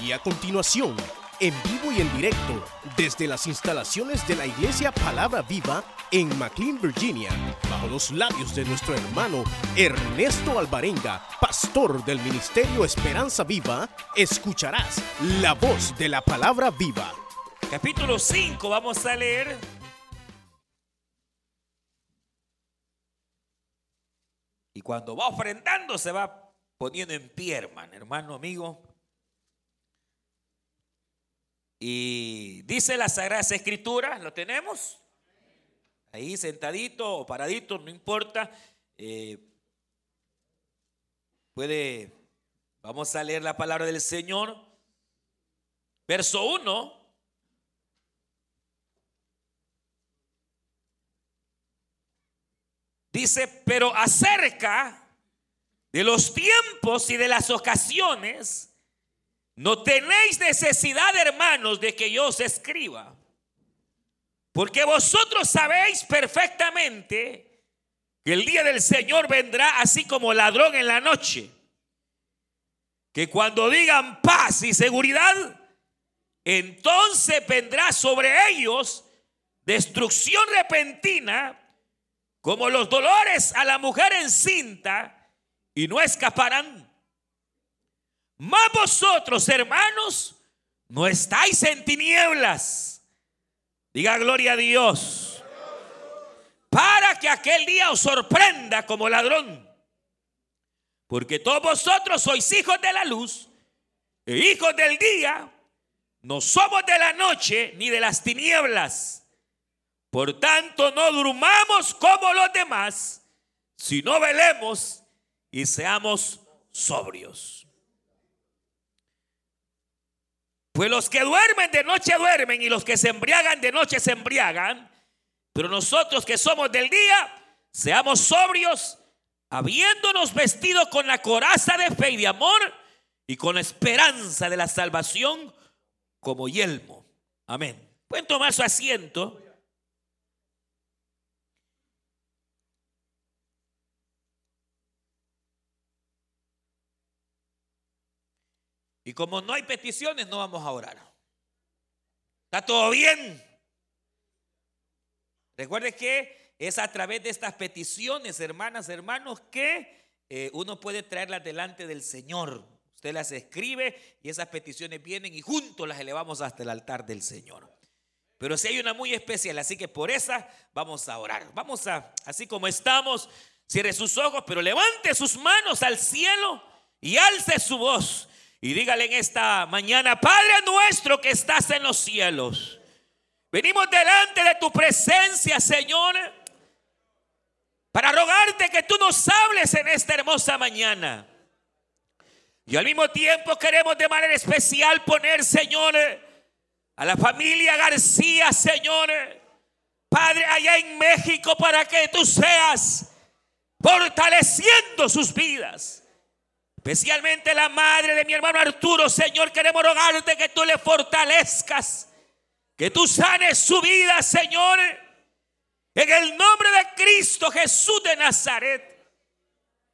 Y a continuación, en vivo y en directo, desde las instalaciones de la Iglesia Palabra Viva en McLean, Virginia, bajo los labios de nuestro hermano Ernesto Alvarenga, pastor del Ministerio Esperanza Viva, escucharás la voz de la Palabra Viva. Capítulo 5, vamos a leer. Y cuando va ofrendando se va poniendo en pie, hermano, hermano, amigo. Y dice las Sagradas Escrituras, ¿lo tenemos? Ahí sentadito o paradito, no importa. Eh, puede, vamos a leer la palabra del Señor. Verso 1. Dice, pero acerca de los tiempos y de las ocasiones, no tenéis necesidad, hermanos, de que yo os escriba. Porque vosotros sabéis perfectamente que el día del Señor vendrá así como ladrón en la noche. Que cuando digan paz y seguridad, entonces vendrá sobre ellos destrucción repentina como los dolores a la mujer encinta y no escaparán. Mas vosotros, hermanos, no estáis en tinieblas. Diga gloria a Dios. Para que aquel día os sorprenda como ladrón. Porque todos vosotros sois hijos de la luz e hijos del día. No somos de la noche ni de las tinieblas. Por tanto, no durmamos como los demás, sino velemos y seamos sobrios. Pues los que duermen de noche duermen y los que se embriagan de noche se embriagan. Pero nosotros que somos del día, seamos sobrios, habiéndonos vestido con la coraza de fe y de amor y con la esperanza de la salvación como yelmo. Amén. Pueden tomar su asiento. Y como no hay peticiones, no vamos a orar. ¿Está todo bien? Recuerde que es a través de estas peticiones, hermanas, hermanos, que eh, uno puede traerlas delante del Señor. Usted las escribe y esas peticiones vienen y juntos las elevamos hasta el altar del Señor. Pero si hay una muy especial, así que por esa vamos a orar. Vamos a, así como estamos, cierre sus ojos, pero levante sus manos al cielo y alce su voz y dígale en esta mañana, Padre nuestro que estás en los cielos, venimos delante de tu presencia, Señor, para rogarte que tú nos hables en esta hermosa mañana. Y al mismo tiempo queremos de manera especial poner, Señor, a la familia García, Señor, Padre, allá en México, para que tú seas fortaleciendo sus vidas. Especialmente la madre de mi hermano Arturo, Señor, queremos rogarte que tú le fortalezcas, que tú sanes su vida, Señor, en el nombre de Cristo Jesús de Nazaret.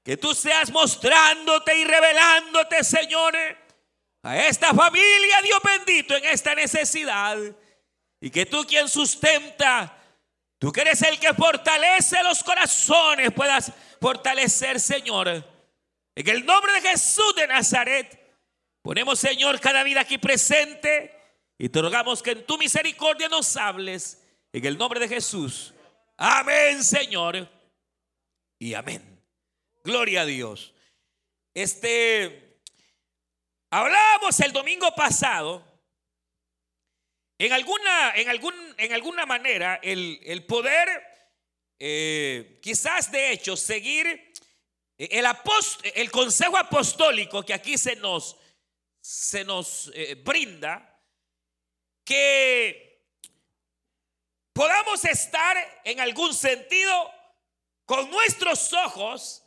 Que tú seas mostrándote y revelándote, Señor, a esta familia, Dios bendito, en esta necesidad. Y que tú quien sustenta, tú que eres el que fortalece los corazones, puedas fortalecer, Señor en el nombre de Jesús de Nazaret, ponemos, Señor, cada vida aquí presente y te rogamos que en tu misericordia nos hables. En el nombre de Jesús. Amén, Señor. Y amén. Gloria a Dios. Este, hablábamos el domingo pasado. En alguna, en algún, en alguna manera, el, poder, eh, quizás de hecho, seguir el, el consejo apostólico que aquí se nos, se nos eh, brinda, que podamos estar en algún sentido con nuestros ojos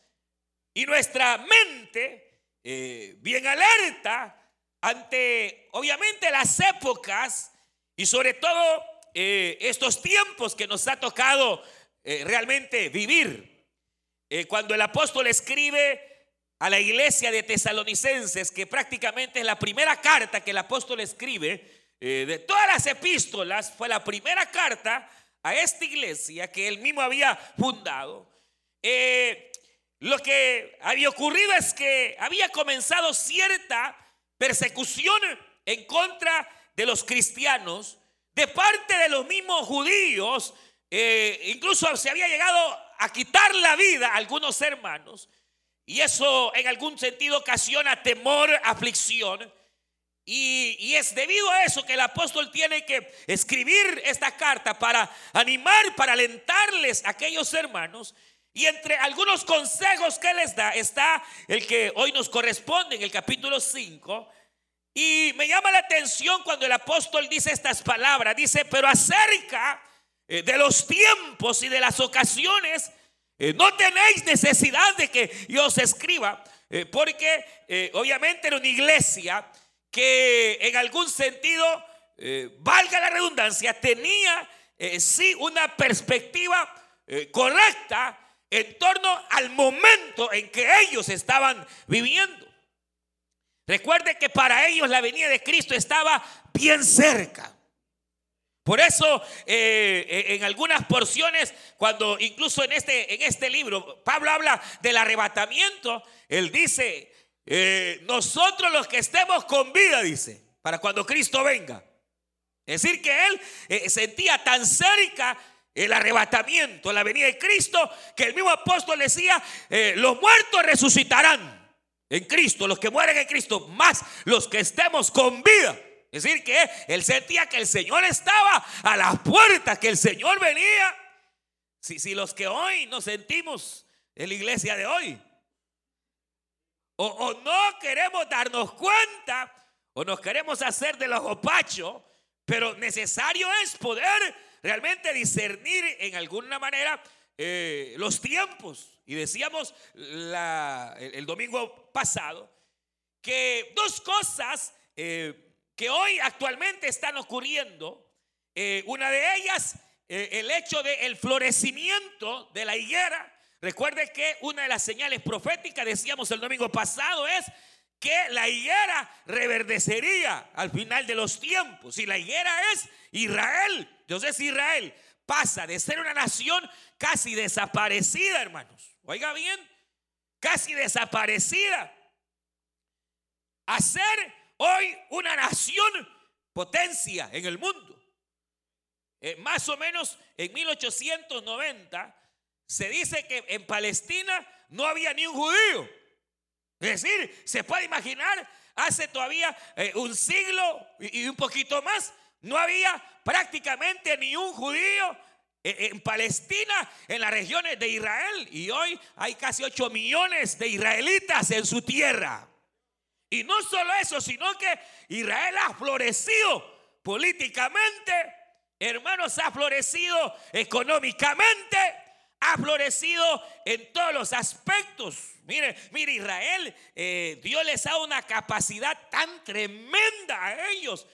y nuestra mente eh, bien alerta ante, obviamente, las épocas y sobre todo eh, estos tiempos que nos ha tocado realmente vivir. Eh, cuando el apóstol escribe a la iglesia de tesalonicenses, que prácticamente es la primera carta que el apóstol escribe, eh, de todas las epístolas, fue la primera carta a esta iglesia que él mismo había fundado. Eh, lo que había ocurrido es que había comenzado cierta persecución en contra de los cristianos de parte de los mismos judíos. Incluso se había llegado a quitar la vida a algunos hermanos. Y eso en algún sentido ocasiona temor, aflicción. Y, es debido a eso que el apóstol tiene que escribir esta carta para animar, para alentarles a aquellos hermanos. Y entre algunos consejos que les da está el que hoy nos corresponde en el capítulo 5. Y me llama la atención cuando el apóstol dice estas palabras. Dice, pero acerca eh, de los tiempos y de las ocasiones eh, no tenéis necesidad de que yo os escriba, eh, porque obviamente era una iglesia que en algún sentido, valga la redundancia, tenía sí una perspectiva correcta en torno al momento en que ellos estaban viviendo. Recuerde que para ellos la venida de Cristo estaba bien cerca. Por eso eh, en algunas porciones, cuando incluso en este, en este libro, Pablo habla del arrebatamiento, él dice, eh, nosotros los que estemos con vida, dice, para cuando Cristo venga. Es decir, que él eh, sentía tan cerca el arrebatamiento, la venida de Cristo, que el mismo apóstol decía, los muertos resucitarán en Cristo, los que mueren en Cristo, más los que estemos con vida. Es decir, que él sentía que el Señor estaba a las puertas, que el Señor venía. Si, si los que hoy nos sentimos en la iglesia de hoy, o, no queremos darnos cuenta, o nos queremos hacer de los opachos, pero necesario es poder realmente discernir en alguna manera eh, los tiempos. Y decíamos el, domingo pasado que dos cosas eh, que hoy actualmente están ocurriendo. Eh, una de ellas, eh, el hecho del florecimiento de la higuera. Recuerde que una de las señales proféticas, decíamos el domingo pasado, es que la higuera reverdecería al final de los tiempos. Y la higuera es Israel. Entonces Israel pasa de ser una nación casi desaparecida, hermanos. Oiga bien, casi desaparecida, a ser hoy una nación potencia en el mundo. Eh, más o menos en 1890 se dice que en Palestina no había ni un judío. Es decir, se puede imaginar, hace todavía eh, un siglo y, un poquito más, no había prácticamente ni un judío eh, en Palestina, en las regiones de Israel. Y hoy hay casi 8 millones de israelitas en su tierra. Y no solo eso, sino que Israel ha florecido políticamente, hermanos, ha florecido económicamente, ha florecido en todos los aspectos. Mire, mire, Israel, eh, Dios les da una capacidad tan tremenda a ellos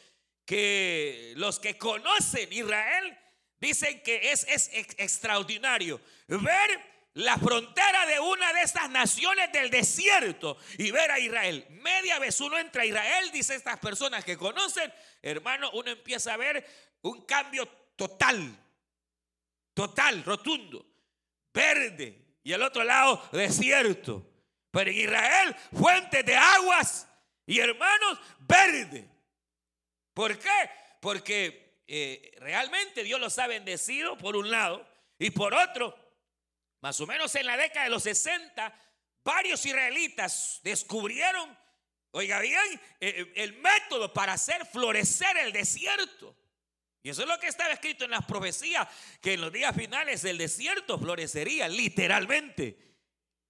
que los que conocen Israel dicen que es, es extraordinario ver la frontera de una de estas naciones del desierto y ver a Israel. Media vez uno entra a Israel, dice estas personas que conocen, hermano, uno empieza a ver un cambio total, total, rotundo, verde y al otro lado desierto. Pero en Israel, fuentes de aguas y hermanos, verde. ¿Por qué? Porque eh, realmente Dios los ha bendecido por un lado y por otro más o menos en la década de los 60, varios israelitas descubrieron, oiga bien, eh, eh, el método para hacer florecer el desierto. Y eso es lo que estaba escrito en las profecías, que en los días finales el desierto florecería literalmente.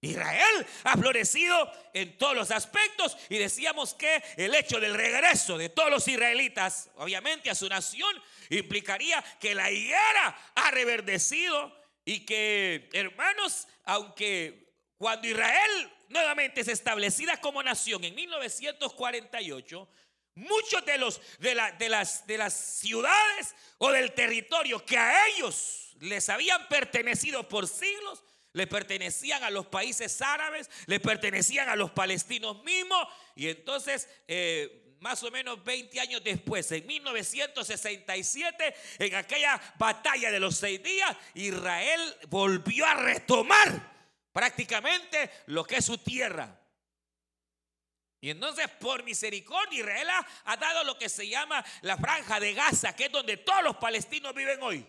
Israel ha florecido en todos los aspectos y decíamos que el hecho del regreso de todos los israelitas, obviamente a su nación, implicaría que la higuera ha reverdecido y que, hermanos, aunque cuando Israel nuevamente es establecida como nación en 1948, muchos de, los, de, de, las, de las ciudades o del territorio que a ellos les habían pertenecido por siglos, le pertenecían a los países árabes, le pertenecían a los palestinos mismos. Y entonces, eh, más o menos 20 años después, en 1967, en aquella batalla de los seis días, Israel volvió a retomar prácticamente lo que es su tierra. Y entonces por misericordia Israel ha, dado lo que se llama la franja de Gaza, que es donde todos los palestinos viven hoy.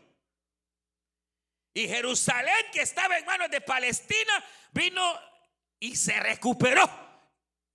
Y Jerusalén, que estaba en manos de Palestina, vino y se recuperó.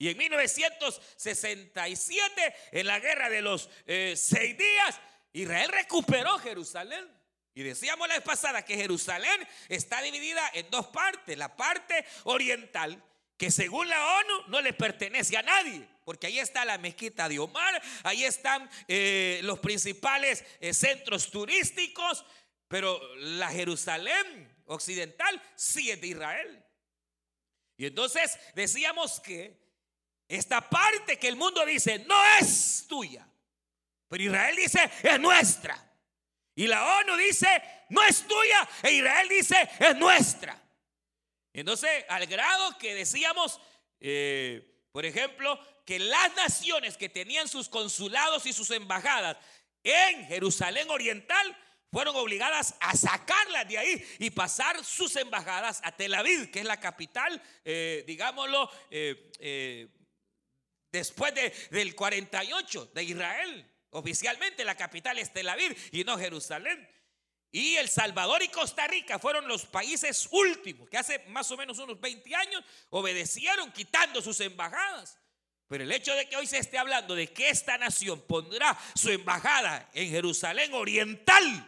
Y en 1967, en la guerra de los eh, seis días, Israel recuperó Jerusalén. Y decíamos la vez pasada que Jerusalén está dividida en dos partes. La parte oriental, que según la ONU no le pertenece a nadie. Porque ahí está la mezquita de Omar, ahí están eh, los principales eh, centros turísticos, pero la Jerusalén occidental sí es de Israel. Y entonces decíamos que esta parte que el mundo dice no es tuya, pero Israel dice es nuestra. Y la ONU dice no es tuya e Israel dice es nuestra. Entonces, al grado que decíamos, eh, por ejemplo, que las naciones que tenían sus consulados y sus embajadas en Jerusalén Oriental fueron obligadas a sacarlas de ahí y pasar sus embajadas a Tel Aviv, que es la capital, eh, digámoslo, eh, después de, del 48 de Israel. Oficialmente la capital es Tel Aviv y no Jerusalén. Y El Salvador y Costa Rica fueron los países últimos que hace más o menos unos 20 años obedecieron quitando sus embajadas. Pero el hecho de que hoy se esté hablando de que esta nación pondrá su embajada en Jerusalén Oriental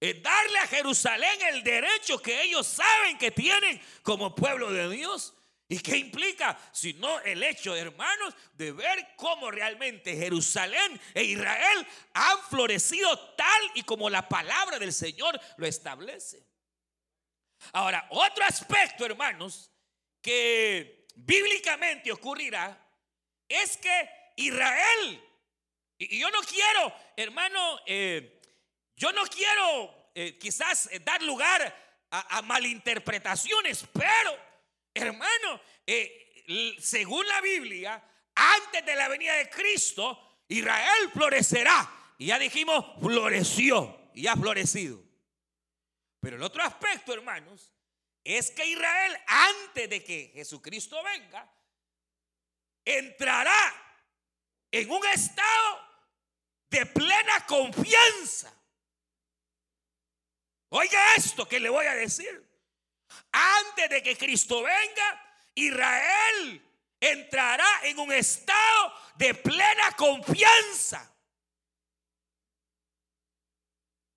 es darle a Jerusalén el derecho que ellos saben que tienen como pueblo de Dios. ¿Y qué implica? Sino el hecho, hermanos, de ver cómo realmente Jerusalén e Israel han florecido tal y como la palabra del Señor lo establece. Ahora, otro aspecto, hermanos, que bíblicamente ocurrirá es que Israel, y yo no quiero, hermano, eh, yo no quiero eh, quizás eh, dar lugar a, malinterpretaciones, pero hermano, eh, según la Biblia, antes de la venida de Cristo, Israel florecerá. Y ya dijimos, floreció y ha florecido. Pero el otro aspecto, hermanos, es que Israel, antes de que Jesucristo venga, entrará en un estado de plena confianza Oiga esto que le voy a decir. Antes de que Cristo venga, Israel entrará en un estado de plena confianza.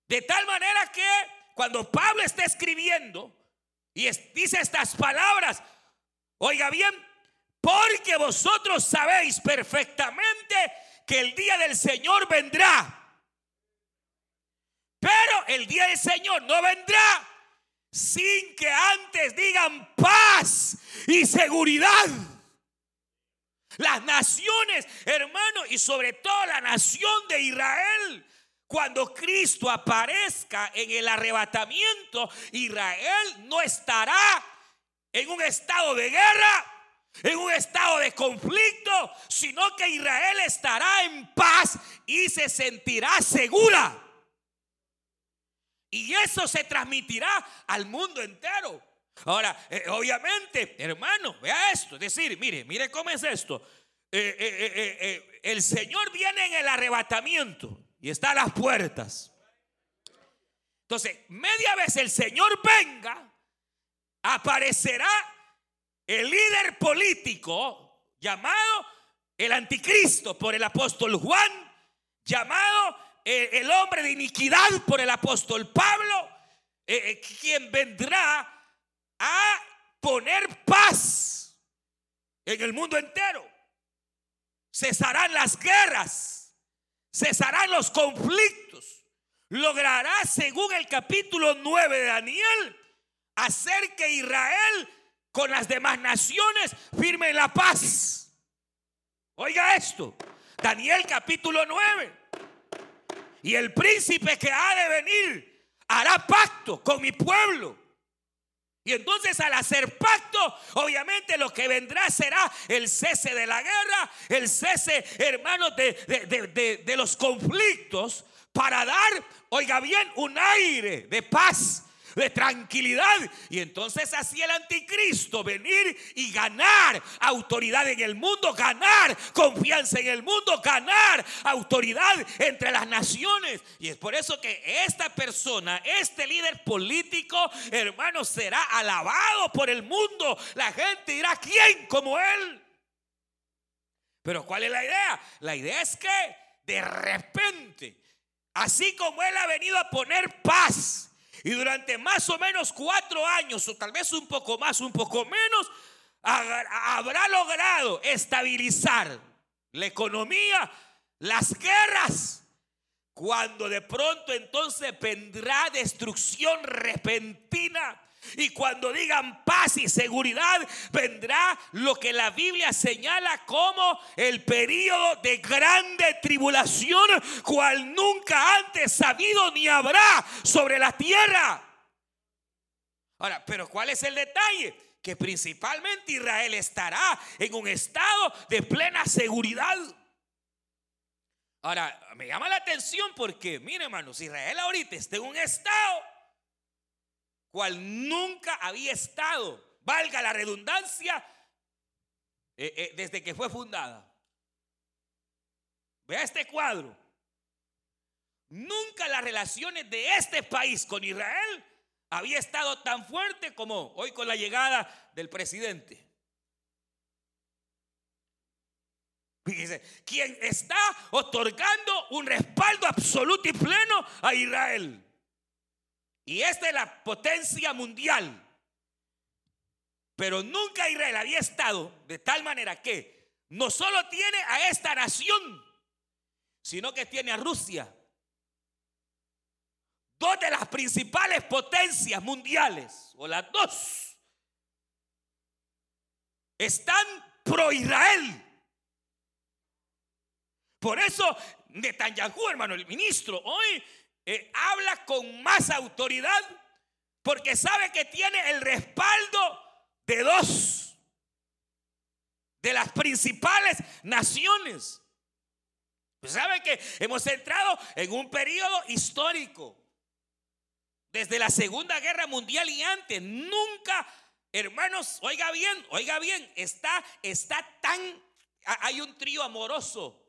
De tal manera que cuando Pablo está escribiendo y dice estas palabras, oiga bien, porque vosotros sabéis perfectamente que el día del Señor vendrá pero el día del Señor no vendrá sin que antes digan paz y seguridad. Las naciones, hermano, y sobre todo la nación de Israel, cuando Cristo aparezca en el arrebatamiento, Israel no estará en un estado de guerra, en un estado de conflicto, sino que Israel estará en paz y se sentirá segura. Y eso se transmitirá al mundo entero. Ahora, eh, obviamente, hermano, vea esto. Es decir, mire, mire cómo es esto. Eh, eh, el Señor viene en el arrebatamiento y está a las puertas. Entonces, media vez el Señor venga, aparecerá el líder político llamado el anticristo por el apóstol Juan, llamado el hombre de iniquidad por el apóstol Pablo, eh, eh, quien vendrá a poner paz en el mundo entero. Cesarán las guerras, cesarán los conflictos. Logrará, según el capítulo 9 de Daniel, hacer que Israel con las demás naciones firme la paz. Oiga esto, Daniel capítulo 9. Y el príncipe que ha de venir hará pacto con mi pueblo. Y entonces al hacer pacto, obviamente lo que vendrá será el cese de la guerra, el cese, hermanos, de, de, de los conflictos, para dar, oiga bien, un aire de paz de tranquilidad. Y entonces así el anticristo venir y ganar autoridad en el mundo, ganar confianza en el mundo, ganar autoridad entre las naciones. Y es por eso que esta persona, este líder político, hermano, será alabado por el mundo. La gente dirá, ¿quién como él? Pero ¿cuál es la idea? La idea es que de repente, así como él ha venido a poner paz, y durante más o menos cuatro años, o tal vez un poco más, un poco menos, habrá logrado estabilizar la economía, las guerras, cuando de pronto entonces vendrá destrucción repentina y cuando digan paz y seguridad, vendrá lo que la Biblia señala como el periodo de grande tribulación, cual nunca antes sabido ni habrá sobre la tierra. Ahora, pero ¿cuál es el detalle? Que principalmente Israel estará en un estado de plena seguridad. Ahora, me llama la atención porque, mire hermanos, Israel ahorita está en un estado cual nunca había estado, valga la redundancia, eh, eh, desde que fue fundada. Vea este cuadro. Nunca las relaciones de este país con Israel había estado tan fuerte como hoy con la llegada del presidente. Quien está otorgando un respaldo absoluto y pleno a Israel. Y esta es la potencia mundial. Pero nunca Israel había estado de tal manera que no solo tiene a esta nación, sino que tiene a Rusia. Dos de las principales potencias mundiales, o las dos, están pro Israel. Por eso Netanyahu, hermano, el ministro, hoy eh, habla con más autoridad porque sabe que tiene el respaldo de dos de las principales naciones. Pues sabe que hemos entrado en un periodo histórico. Desde la Segunda Guerra Mundial y antes, nunca, hermanos, oiga bien, oiga bien, está, está tan, hay un trío amoroso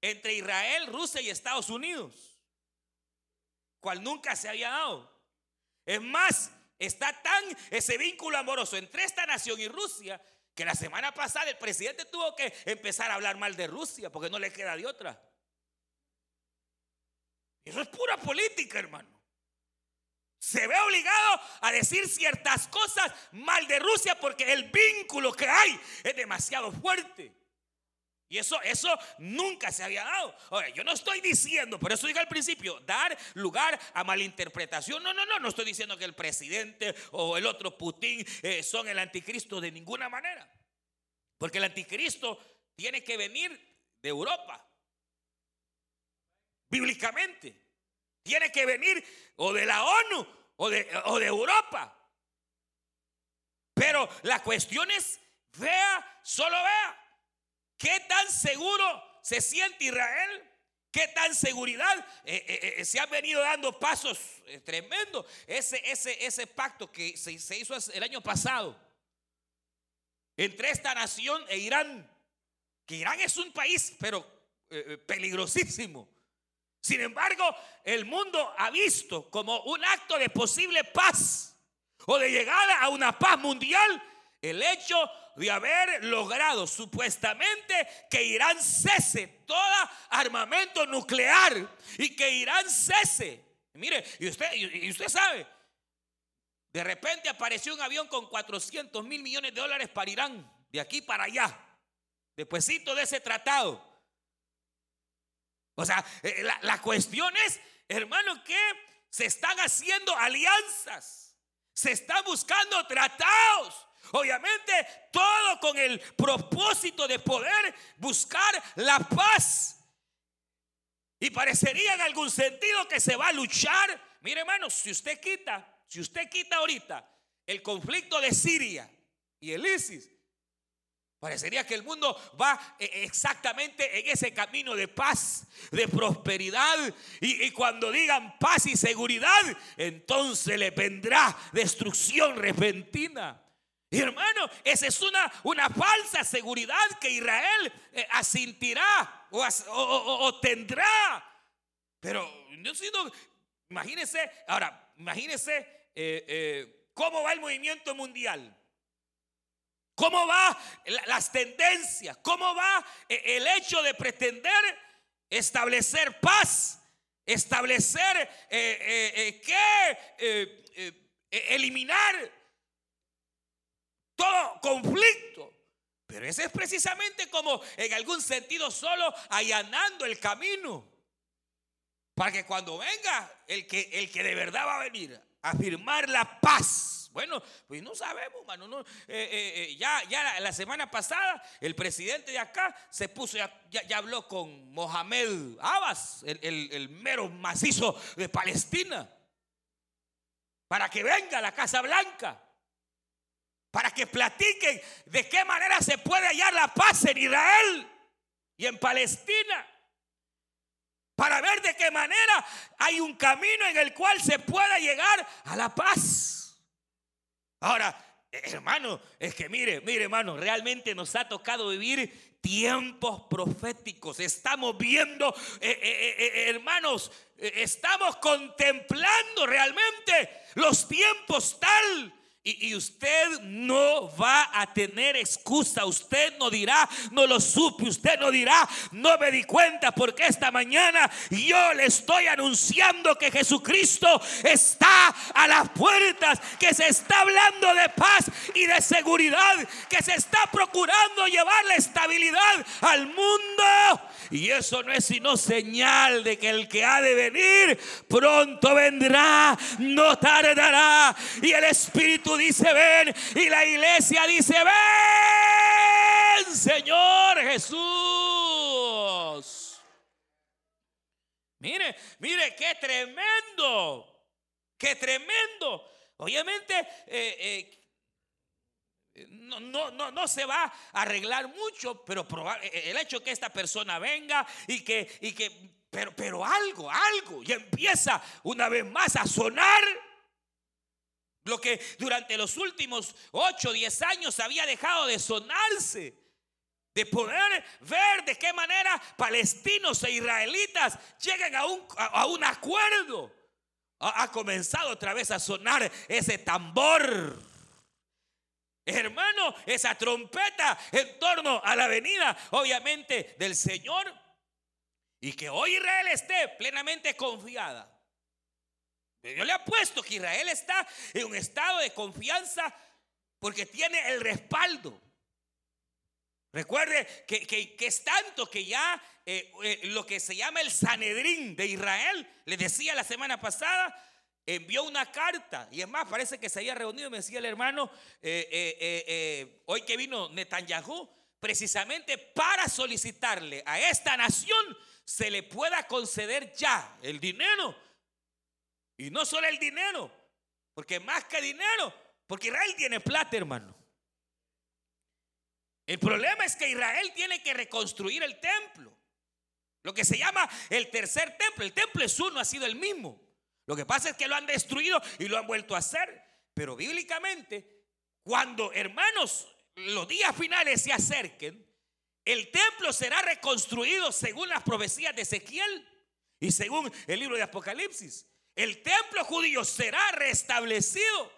entre Israel, Rusia y Estados Unidos, cual nunca se había dado. Es más, está tan ese vínculo amoroso entre esta nación y Rusia que la semana pasada el presidente tuvo que empezar a hablar mal de Rusia porque no le queda de otra. Eso es pura política, hermano. Se ve obligado a decir ciertas cosas mal de Rusia porque el vínculo que hay es demasiado fuerte. Y eso, eso nunca se había dado. Ahora, yo no estoy diciendo, por eso digo al principio, dar lugar a malinterpretación. No, no, no, no estoy diciendo que el presidente o el otro Putin eh, son el anticristo de ninguna manera. Porque el anticristo tiene que venir de Europa. Bíblicamente. Tiene que venir o de la ONU o de, o de Europa. Pero la cuestión es, vea, solo vea ¿Qué tan seguro se siente Israel? ¿Qué tan seguridad? Eh, eh, eh, se han venido dando pasos tremendos. Ese, ese, ese pacto que se, se, hizo el año pasado entre esta nación e Irán, que Irán es un país, pero peligrosísimo. Sin embargo, el mundo ha visto como un acto de posible paz o de llegada a una paz mundial el hecho de haber logrado supuestamente que Irán cese todo armamento nuclear y que Irán cese. Mire, y usted, y usted sabe, de repente apareció un avión con 400 mil millones de dólares para Irán, de aquí para allá, despuésito de ese tratado. O sea, eh, la, la cuestión es, hermano, que se están haciendo alianzas, se están buscando tratados. Obviamente todo con el propósito de poder buscar la paz. Y parecería en algún sentido que se va a luchar. Mire hermanos, si usted quita si usted quita ahorita el conflicto de Siria y el ISIS, Parecería que el mundo va eh, exactamente en ese camino de paz, de prosperidad. Y, cuando digan paz y seguridad, entonces le vendrá destrucción repentina. Y hermano, esa es una, una falsa seguridad que Israel eh, asintirá o, tendrá. Pero no sido, imagínese, ahora, imagínese eh, cómo va el movimiento mundial. ¿Cómo va las tendencias? ¿Cómo va eh, el hecho de pretender establecer paz? Establecer eh, eh, eliminar todo conflicto. Pero ese es precisamente como en algún sentido solo allanando el camino. Para que cuando venga el que, el que de verdad va a venir a firmar la paz bueno, pues no sabemos, mano. No, eh, eh, eh, ya, ya la, semana pasada el presidente de acá se puso, ya, habló con Mohamed Abbas, el, mero macizo de Palestina, para que venga a la Casa Blanca, para que platiquen de qué manera se puede hallar la paz en Israel y en Palestina para ver de qué manera hay un camino en el cual se pueda llegar a la paz. Ahora, hermano, es que mire, mire, hermano, realmente nos ha tocado vivir tiempos proféticos. Estamos viendo, eh, eh, eh, hermanos, estamos contemplando realmente los tiempos tal y, usted no va a tener excusa. Usted no dirá, no lo supe. Usted no dirá, no me di cuenta porque esta mañana yo le estoy anunciando que Jesucristo está a las puertas, que se está hablando de paz y de seguridad, que se está procurando llevar la estabilidad al mundo. Y eso no es sino señal de que el que ha de venir pronto vendrá, no tardará. Y el Espíritu dice ven y la iglesia dice ven, Señor Jesús. Mire, mire, qué tremendo, qué tremendo. Obviamente, eh, eh, no, no, no, no, se va a arreglar mucho, pero el hecho que esta persona venga y que, y que pero, pero algo, algo, y empieza una vez más a sonar lo que durante los últimos 8 o 10 años había dejado de sonarse. De poder ver de qué manera palestinos e israelitas llegan a un, a, un acuerdo. ha comenzado otra vez a sonar ese tambor hermano, esa trompeta en torno a la venida, obviamente, del Señor. Y que hoy Israel esté plenamente confiada. Yo le apuesto que Israel está en un estado de confianza porque tiene el respaldo. Recuerde que, es tanto que ya eh, eh, lo que se llama el Sanedrín de Israel, le decía la semana pasada, envió una carta y es más, parece que se había reunido me decía el hermano, eh, eh, eh, hoy que vino Netanyahu, precisamente para solicitarle a esta nación se le pueda conceder ya el dinero. Y no solo el dinero, porque más que dinero, porque Israel tiene plata, hermano. El problema es que Israel tiene que reconstruir el templo. Lo que se llama el tercer templo. El templo es uno, ha sido el mismo. Lo que pasa es que lo han destruido y lo han vuelto a hacer. Pero bíblicamente, cuando hermanos, los días finales se acerquen, el templo será reconstruido según las profecías de Ezequiel y según el libro de Apocalipsis. El templo judío será restablecido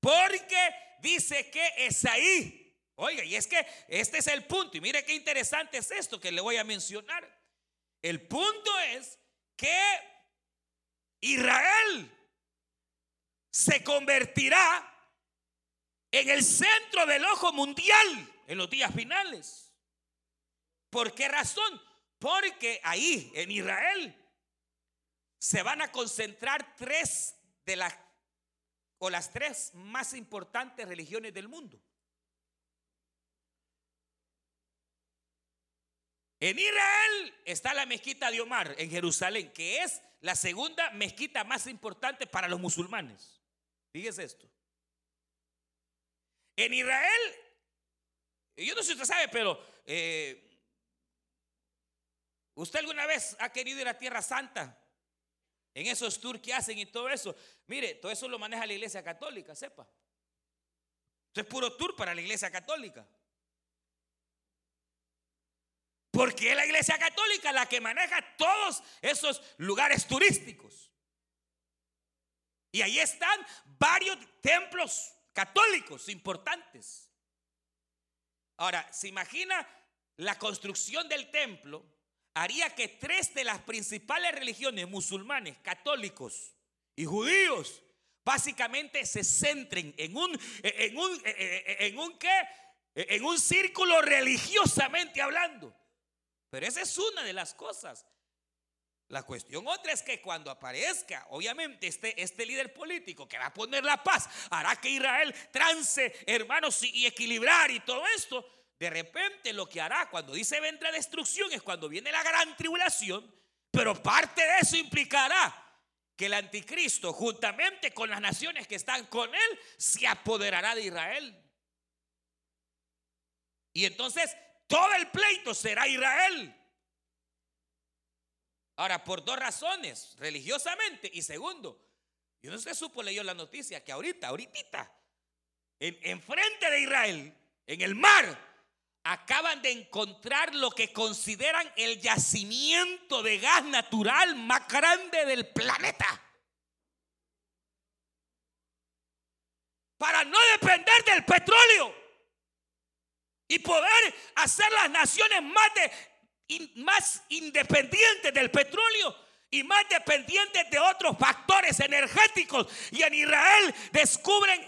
porque dice que es ahí. Oiga, y es que este es el punto. Y mire qué interesante es esto que le voy a mencionar. El punto es que Israel se convertirá en el centro del ojo mundial en los días finales. ¿Por qué razón? Porque ahí, en Israel, se van a concentrar tres de las o las tres más importantes religiones del mundo. En Israel está la mezquita de Omar, en Jerusalén, que es la segunda mezquita más importante para los musulmanes. Fíjese esto. En Israel, yo no sé si usted sabe, pero eh, usted alguna vez ha querido ir a Tierra Santa, en esos tours que hacen y todo eso. Mire, todo eso lo maneja la Iglesia Católica, sepa. Esto es puro tour para la Iglesia Católica. Porque es la Iglesia Católica la que maneja todos esos lugares turísticos. Y ahí están varios templos católicos importantes. Ahora, ¿se imagina la construcción del templo? Haría que tres de las principales religiones, musulmanes, católicos y judíos, básicamente se centren en un, en un, en un, ¿qué? En un círculo religiosamente hablando. Pero esa es una de las cosas. La cuestión otra es que cuando aparezca, obviamente, este, este líder político que va a poner la paz, hará que Israel trance, hermanos, y, equilibrar y todo esto. De repente lo que hará cuando dice vendrá destrucción es cuando viene la gran tribulación, pero parte de eso implicará que el anticristo, juntamente con las naciones que están con él, se apoderará de Israel. Y entonces todo el pleito será Israel. Ahora, por dos razones, religiosamente y segundo, yo no sé, supo leyó la noticia que ahorita, ahorita, en, frente de Israel, en el mar, acaban de encontrar lo que consideran el yacimiento de gas natural más grande del planeta. Para no depender del petróleo y poder hacer las naciones más, más independientes del petróleo y más dependientes de otros factores energéticos. Y en Israel descubren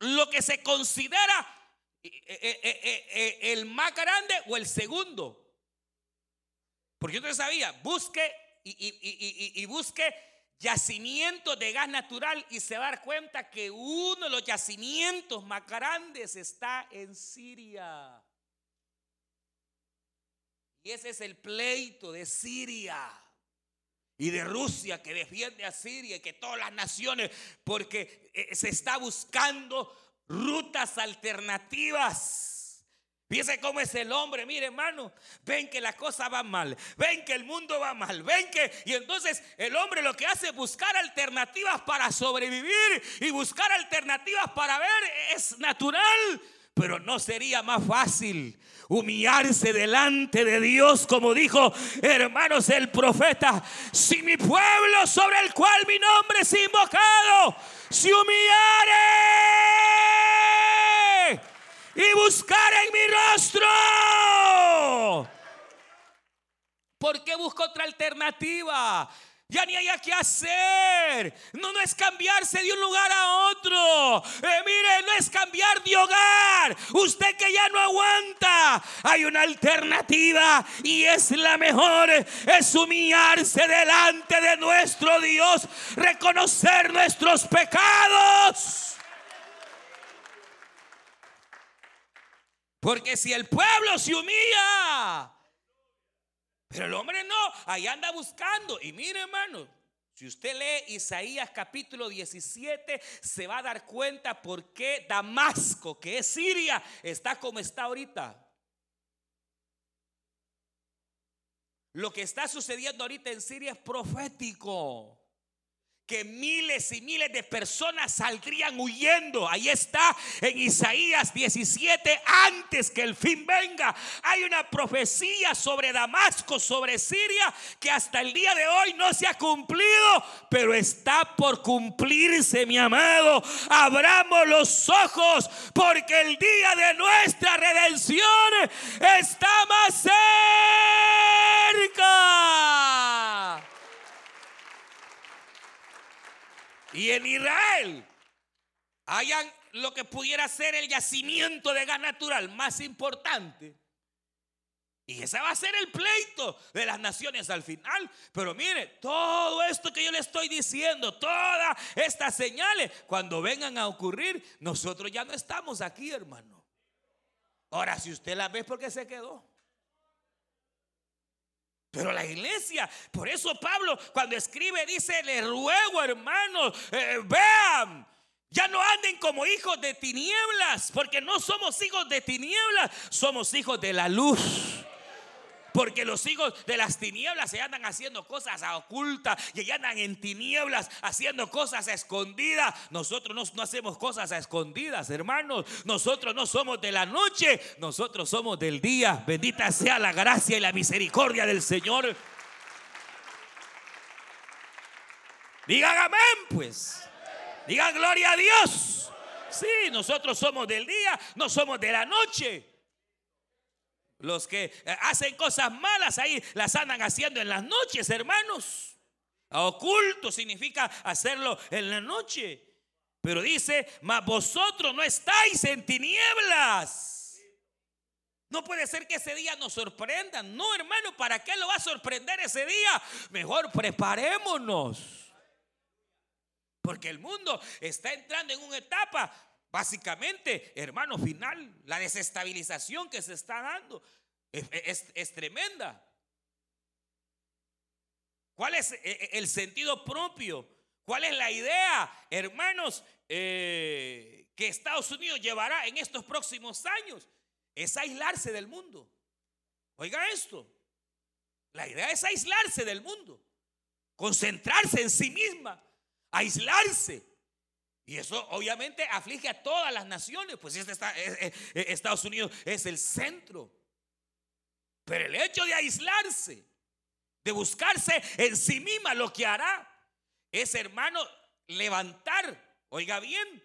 lo que se considera eh, eh, eh, el más grande o el segundo. Porque yo no sabía, busque y, y busque yacimientos de gas natural y se va a dar cuenta que uno de los yacimientos más grandes está en Siria. Y ese es el pleito de Siria y de Rusia que defiende a Siria y que todas las naciones, porque eh, se está buscando rutas alternativas. Fíjense cómo es el hombre, mire hermano, ven que la cosa va mal, ven que el mundo va mal, ven que... Y entonces el hombre lo que hace es buscar alternativas para sobrevivir y buscar alternativas para ver, es natural, pero no sería más fácil humillarse delante de Dios, como dijo hermanos el profeta, si mi pueblo sobre el cual mi nombre es invocado, se humillare y buscar en mi rostro. ¿Por qué busco otra alternativa? Ya ni hay que hacer. No, no es cambiarse de un lugar a otro. Eh, mire, no es cambiar de hogar. Usted que ya no aguanta. Hay una alternativa y es la mejor. Es humillarse delante de nuestro Dios. Reconocer nuestros pecados. Porque si el pueblo se humilla, pero el hombre no, ahí anda buscando. Y mire, hermano, si usted lee Isaías capítulo 17, se va a dar cuenta por qué Damasco, que es Siria, está como está ahorita. Lo que está sucediendo ahorita en Siria es profético que miles y miles de personas saldrían huyendo. Ahí está en Isaías 17, antes que el fin venga. Hay una profecía sobre Damasco, sobre Siria, que hasta el día de hoy no se ha cumplido, pero está por cumplirse, mi amado. Abramos los ojos, porque el día de nuestra redención está más cerca. Y en Israel hayan lo que pudiera ser el yacimiento de gas natural más importante. Y ese va a ser el pleito de las naciones al final. Pero mire, todo esto que yo le estoy diciendo, todas estas señales, cuando vengan a ocurrir, nosotros ya no estamos aquí, hermano. Ahora, si usted las ve, porque se quedó? Pero la iglesia, por eso Pablo cuando escribe dice, le ruego hermanos, eh, vean, ya no anden como hijos de tinieblas, porque no somos hijos de tinieblas, somos hijos de la luz. Porque los hijos de las tinieblas se andan haciendo cosas a ocultas y andan en tinieblas haciendo cosas a escondidas. Nosotros no, hacemos cosas a escondidas, hermanos. Nosotros no somos de la noche, nosotros somos del día. Bendita sea la gracia y la misericordia del Señor. Digan amén, pues. Digan gloria a Dios. Sí, nosotros somos del día, no somos de la noche. Los que eh, hacen cosas malas ahí las andan haciendo en las noches, hermanos. oculto significa hacerlo en la noche. Pero dice, mas vosotros no estáis en tinieblas. No puede ser que ese día nos sorprenda. No, hermano, ¿para qué lo va a sorprender ese día? Mejor preparémonos. Porque el mundo está entrando en una etapa Básicamente, hermano, final, la desestabilización que se está dando es, tremenda. ¿Cuál es eh, eh, el sentido propio? ¿Cuál es la idea, hermanos, eh, que Estados Unidos llevará en estos próximos años? Es aislarse del mundo. Oiga esto. La idea es aislarse del mundo. Concentrarse en sí misma. Aislarse. Y eso obviamente aflige a todas las naciones, pues este está, Estados Unidos es el centro. Pero el hecho de aislarse, de buscarse en sí misma, lo que hará es, hermano, levantar, oiga bien,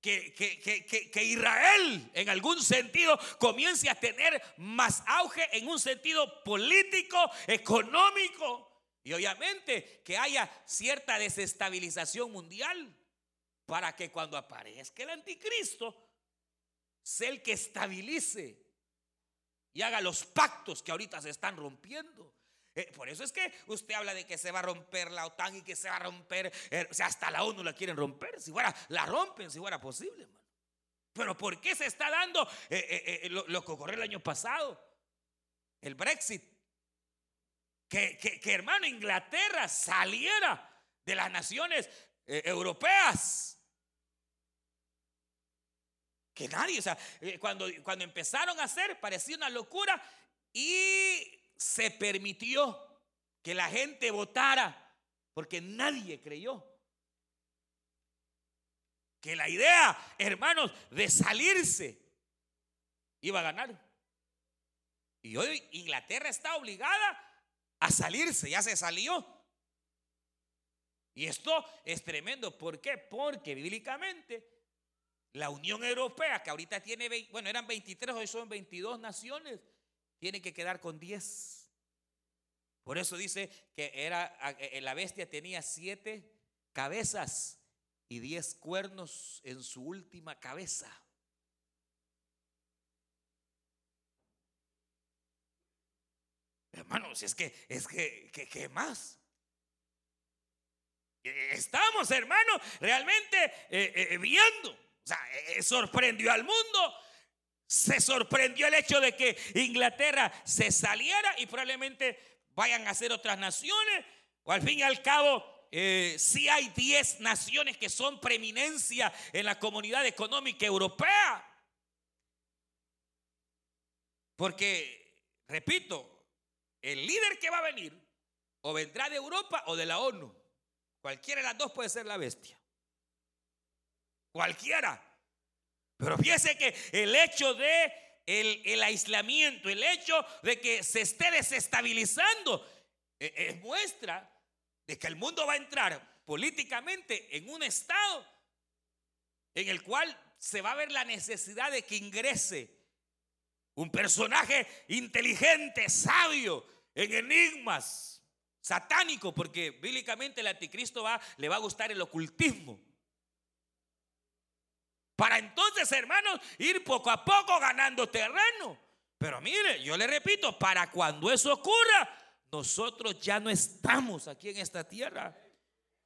que, que, Israel en algún sentido comience a tener más auge en un sentido político, económico y obviamente que haya cierta desestabilización mundial para que cuando aparezca el anticristo sea el que estabilice y haga los pactos que ahorita se están rompiendo. Eh, por eso es que usted habla de que se va a romper la OTAN y que se va a romper, eh, o sea, hasta la ONU la quieren romper, si fuera, la rompen si fuera posible, hermano. Pero ¿por qué se está dando eh, lo, que ocurrió el año pasado? El Brexit. Que, que hermano, Inglaterra saliera de las naciones europeas. Que nadie, o sea, eh, cuando, cuando empezaron a hacer parecía una locura y se permitió que la gente votara porque nadie creyó. Que la idea, hermanos, de salirse iba a ganar. Y hoy Inglaterra está obligada a salirse, ya se salió. Y esto es tremendo. ¿Por qué? Porque bíblicamente la Unión Europea, que ahorita tiene, bueno, eran 23, hoy son 22 naciones, tiene que quedar con 10. Por eso dice que era, eh, la bestia tenía siete cabezas y diez cuernos en su última cabeza. Hermanos, es que, es que, ¿qué más? Estamos, hermanos, realmente eh, eh, viendo o sea, eh, eh, sorprendió al mundo. Se sorprendió el hecho de que Inglaterra se saliera y probablemente vayan a ser otras naciones. O al fin y al cabo, eh, si hay 10 naciones que son preeminencia en la comunidad económica europea. Porque, repito, el líder que va a venir o vendrá de Europa o de la ONU. Cualquiera de las dos puede ser la bestia. Cualquiera. Pero fíjese que el hecho de el, aislamiento, el hecho de que se esté desestabilizando, es, es muestra de que el mundo va a entrar políticamente en un estado en el cual se va a ver la necesidad de que ingrese un personaje inteligente, sabio, en enigmas, satánico, porque bíblicamente el anticristo va, le va a gustar el ocultismo. Para entonces, hermanos, ir poco a poco ganando terreno. Pero mire, yo le repito, para cuando eso ocurra, nosotros ya no estamos aquí en esta tierra.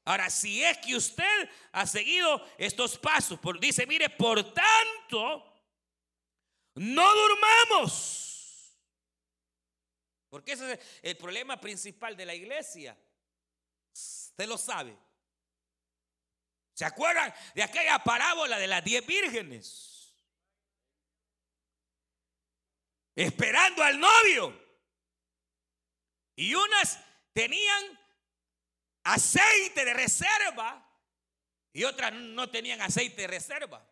Ahora, si es que usted ha seguido estos pasos, dice, mire, por tanto, no durmamos. Porque ese es el problema principal de la iglesia. Usted lo sabe. ¿Se acuerdan de aquella parábola de las diez vírgenes? Esperando al novio. Y unas tenían aceite de reserva y otras no tenían aceite de reserva.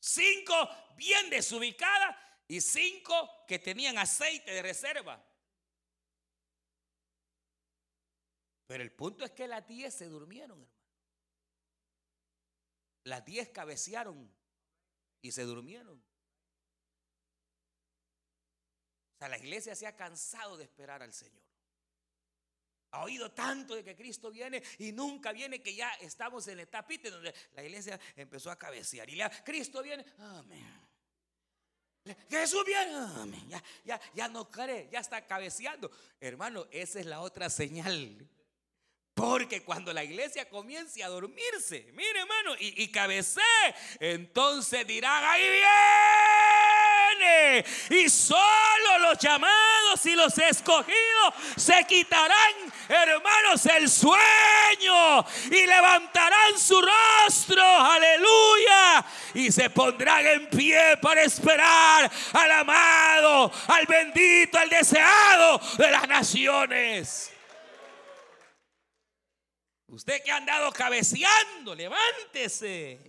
Cinco bien desubicadas y cinco que tenían aceite de reserva. Pero el punto es que las diez se durmieron, hermano. Las diez cabecearon y se durmieron. O sea, la iglesia se ha cansado de esperar al Señor. Ha oído tanto de que Cristo viene y nunca viene que ya estamos en el tapite donde la iglesia empezó a cabecear. Y ya, Cristo viene, amén. Jesús viene, amén. Ya, ya, ya no cree, ya está cabeceando. Hermano, esa es la otra señal. Porque cuando la iglesia comience a dormirse, mire hermano, y, y entonces dirán, ahí viene. Y solo los llamados y los escogidos se quitarán, hermanos, el sueño y levantarán su rostro, aleluya. Y se pondrán en pie para esperar al amado, al bendito, al deseado de las naciones. Usted que ha andado cabeceando, levántese.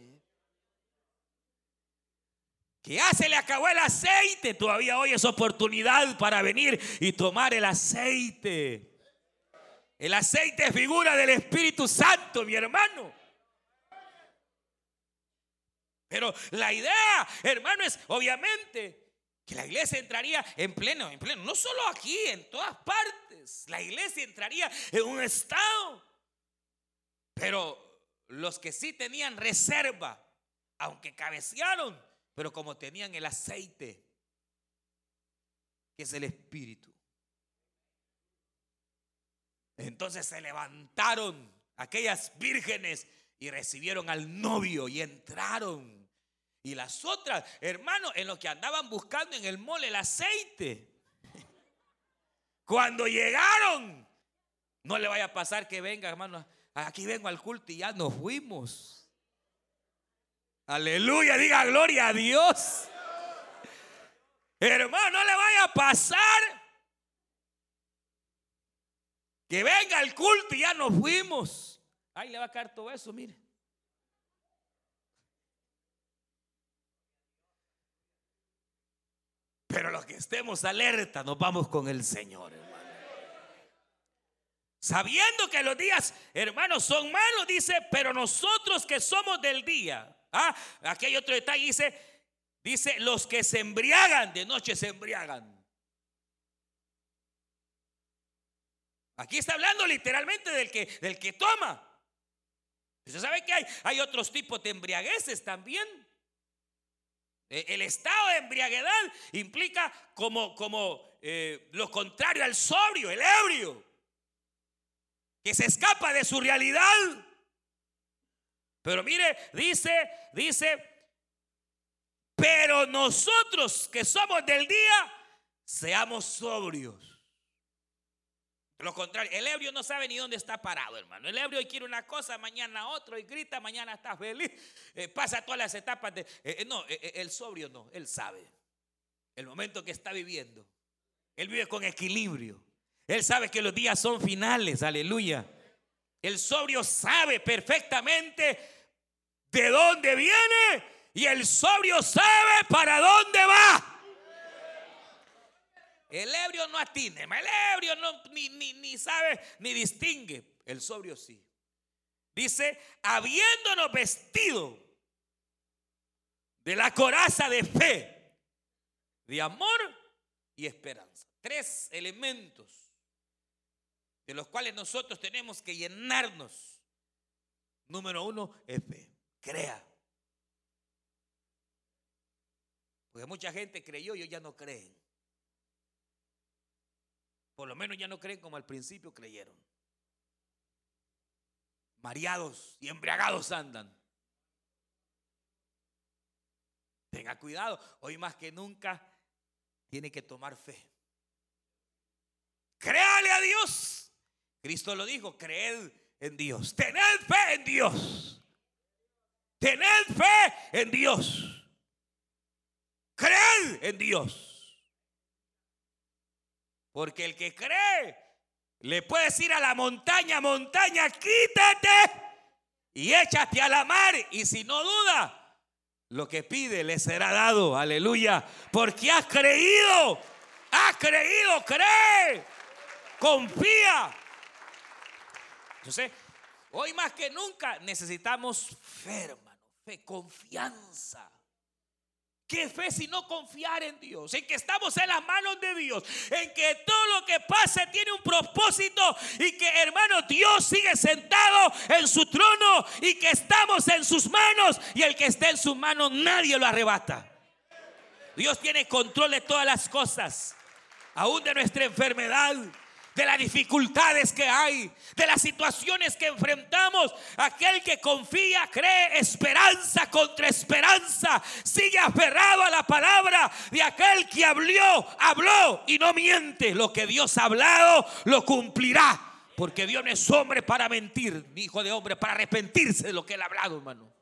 Que ya se le acabó el aceite, todavía hoy es oportunidad para venir y tomar el aceite. El aceite es figura del Espíritu Santo, mi hermano. Pero la idea, hermano, es obviamente que la iglesia entraría en pleno, en pleno, no solo aquí, en todas partes. La iglesia entraría en un estado pero los que sí tenían reserva, aunque cabecearon, pero como tenían el aceite, que es el espíritu. Entonces se levantaron aquellas vírgenes y recibieron al novio y entraron. Y las otras, hermanos, en lo que andaban buscando en el mole el aceite. Cuando llegaron, no le vaya a pasar que venga, hermano, Aquí vengo al culto y ya nos fuimos. Aleluya, diga gloria a Dios. Hermano, no le vaya a pasar que venga al culto y ya nos fuimos. Ahí le va a caer todo eso, mire. Pero los que estemos alerta, nos vamos con el Señor. Sabiendo que los días, hermanos, son malos, dice, pero nosotros que somos del día. Ah, aquí hay otro detalle, dice, dice, los que se embriagan, de noche se embriagan. Aquí está hablando literalmente del que, del que toma. Usted sabe que hay, hay otros tipos de embriagueces también. E, el estado de embriaguedad implica como, como eh, lo contrario al sobrio, el ebrio que se escapa de su realidad. Pero mire, dice, dice, pero nosotros que somos del día, seamos sobrios. Lo contrario, el ebrio no sabe ni dónde está parado, hermano. El ebrio quiere una cosa, mañana otro, y grita, mañana está feliz. Eh, pasa todas las etapas de... Eh, eh, no, el sobrio no, él sabe el momento que está viviendo. Él vive con equilibrio. Él sabe que los días son finales, aleluya. El sobrio sabe perfectamente de dónde viene y el sobrio sabe para dónde va. El ebrio no atiende, el ebrio no, ni, ni sabe ni distingue. El sobrio sí. Dice, habiéndonos vestido de la coraza de fe, de amor y esperanza. Tres elementos de los cuales nosotros tenemos que llenarnos. Número uno es fe. Crea. Porque mucha gente creyó y hoy ya no creen. Por lo menos ya no creen como al principio creyeron. Mareados y embriagados andan. Tenga cuidado, hoy más que nunca tiene que tomar fe. Dios, Cristo lo dijo, creed en Dios, tened fe en Dios, tened fe en Dios, creed en Dios. Porque el que cree le puede decir a la montaña, montaña, quítate y échate a la mar. Y si no duda, lo que pide le será dado. Aleluya. Porque has creído. Has creído, cree. Confía. Hoy más que nunca necesitamos fe, hermano. Fe, confianza. ¿Qué fe si no confiar en Dios? En que estamos en las manos de Dios. En que todo lo que pase tiene un propósito. Y que hermano Dios sigue sentado en su trono. Y que estamos en sus manos. Y el que esté en sus manos nadie lo arrebata. Dios tiene control de todas las cosas. Aún de nuestra enfermedad de las dificultades que hay, de las situaciones que enfrentamos. Aquel que confía, cree esperanza contra esperanza. Sigue aferrado a la palabra de aquel que habló, habló y no miente. Lo que Dios ha hablado, lo cumplirá. Porque Dios no es hombre para mentir, ni hijo de hombre para arrepentirse de lo que él ha hablado, hermano.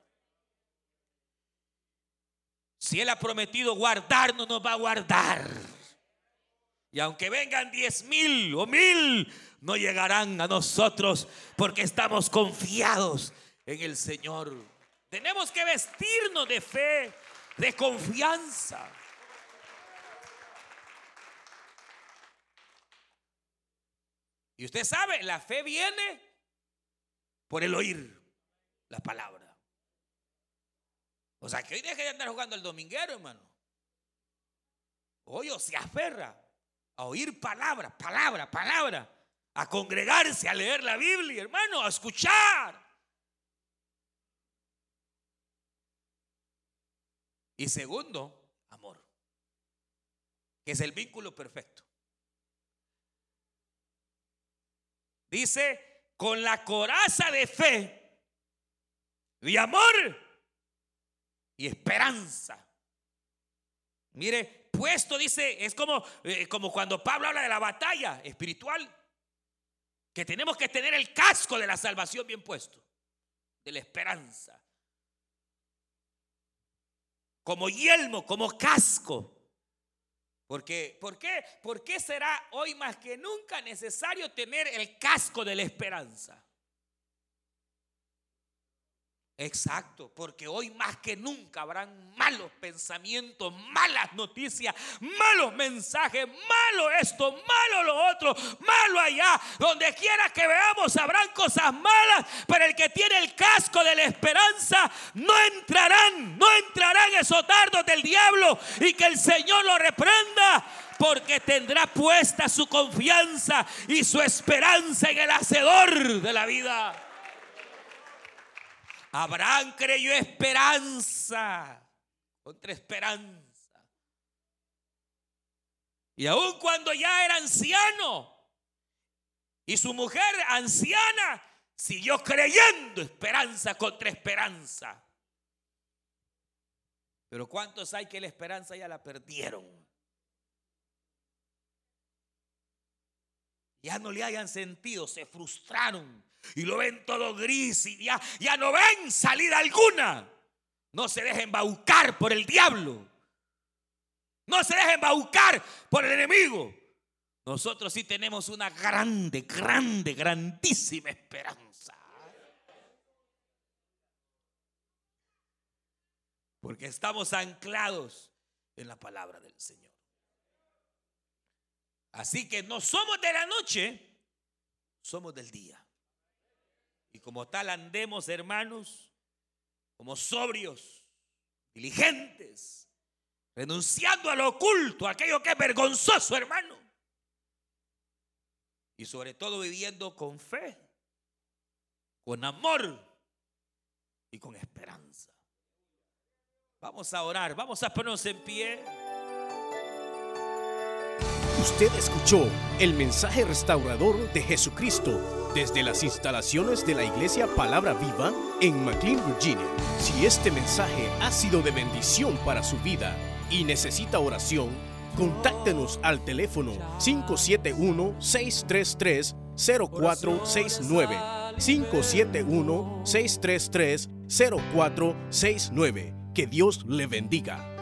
Si Él ha prometido guardarnos, nos va a guardar. Y aunque vengan diez mil o mil, no llegarán a nosotros porque estamos confiados en el Señor. Tenemos que vestirnos de fe, de confianza. Y usted sabe, la fe viene por el oír la palabra. O sea, que hoy deje de andar jugando al dominguero, hermano. Hoy o se aferra a oír palabra, palabra, palabra, a congregarse, a leer la Biblia, hermano, a escuchar. Y segundo, amor, que es el vínculo perfecto. Dice, con la coraza de fe, de amor y esperanza. Mire, puesto, dice, es como, eh, como cuando Pablo habla de la batalla espiritual, que tenemos que tener el casco de la salvación bien puesto, de la esperanza, como yelmo, como casco. Porque, ¿Por qué? ¿Por qué será hoy más que nunca necesario tener el casco de la esperanza? Exacto, porque hoy más que nunca habrán malos pensamientos, malas noticias, malos mensajes, malo esto, malo lo otro, malo allá. Donde quiera que veamos habrán cosas malas, pero el que tiene el casco de la esperanza no entrarán, no entrarán esos dardos del diablo y que el Señor lo reprenda porque tendrá puesta su confianza y su esperanza en el hacedor de la vida. Abraham creyó esperanza contra esperanza. Y aun cuando ya era anciano y su mujer anciana siguió creyendo esperanza contra esperanza. Pero ¿cuántos hay que la esperanza ya la perdieron? Ya no le hayan sentido, se frustraron y lo ven todo gris y ya, no ven salida alguna. No se dejen baucar por el diablo. No se dejen baucar por el enemigo. Nosotros sí tenemos una grande, grande, grandísima esperanza. Porque estamos anclados en la palabra del Señor. Así que no somos de la noche, somos del día. Y como tal andemos, hermanos, como sobrios, diligentes, renunciando a lo oculto, aquello que es vergonzoso, hermano. Y sobre todo viviendo con fe, con amor y con esperanza. Vamos a orar, vamos a ponernos en pie. Usted escuchó el mensaje restaurador de Jesucristo desde las instalaciones de la iglesia Palabra Viva en McLean, Virginia. Si este mensaje ha sido de bendición para su vida y necesita oración, Contáctenos al teléfono 571-633-0469. 571-633-0469. Que Dios le bendiga.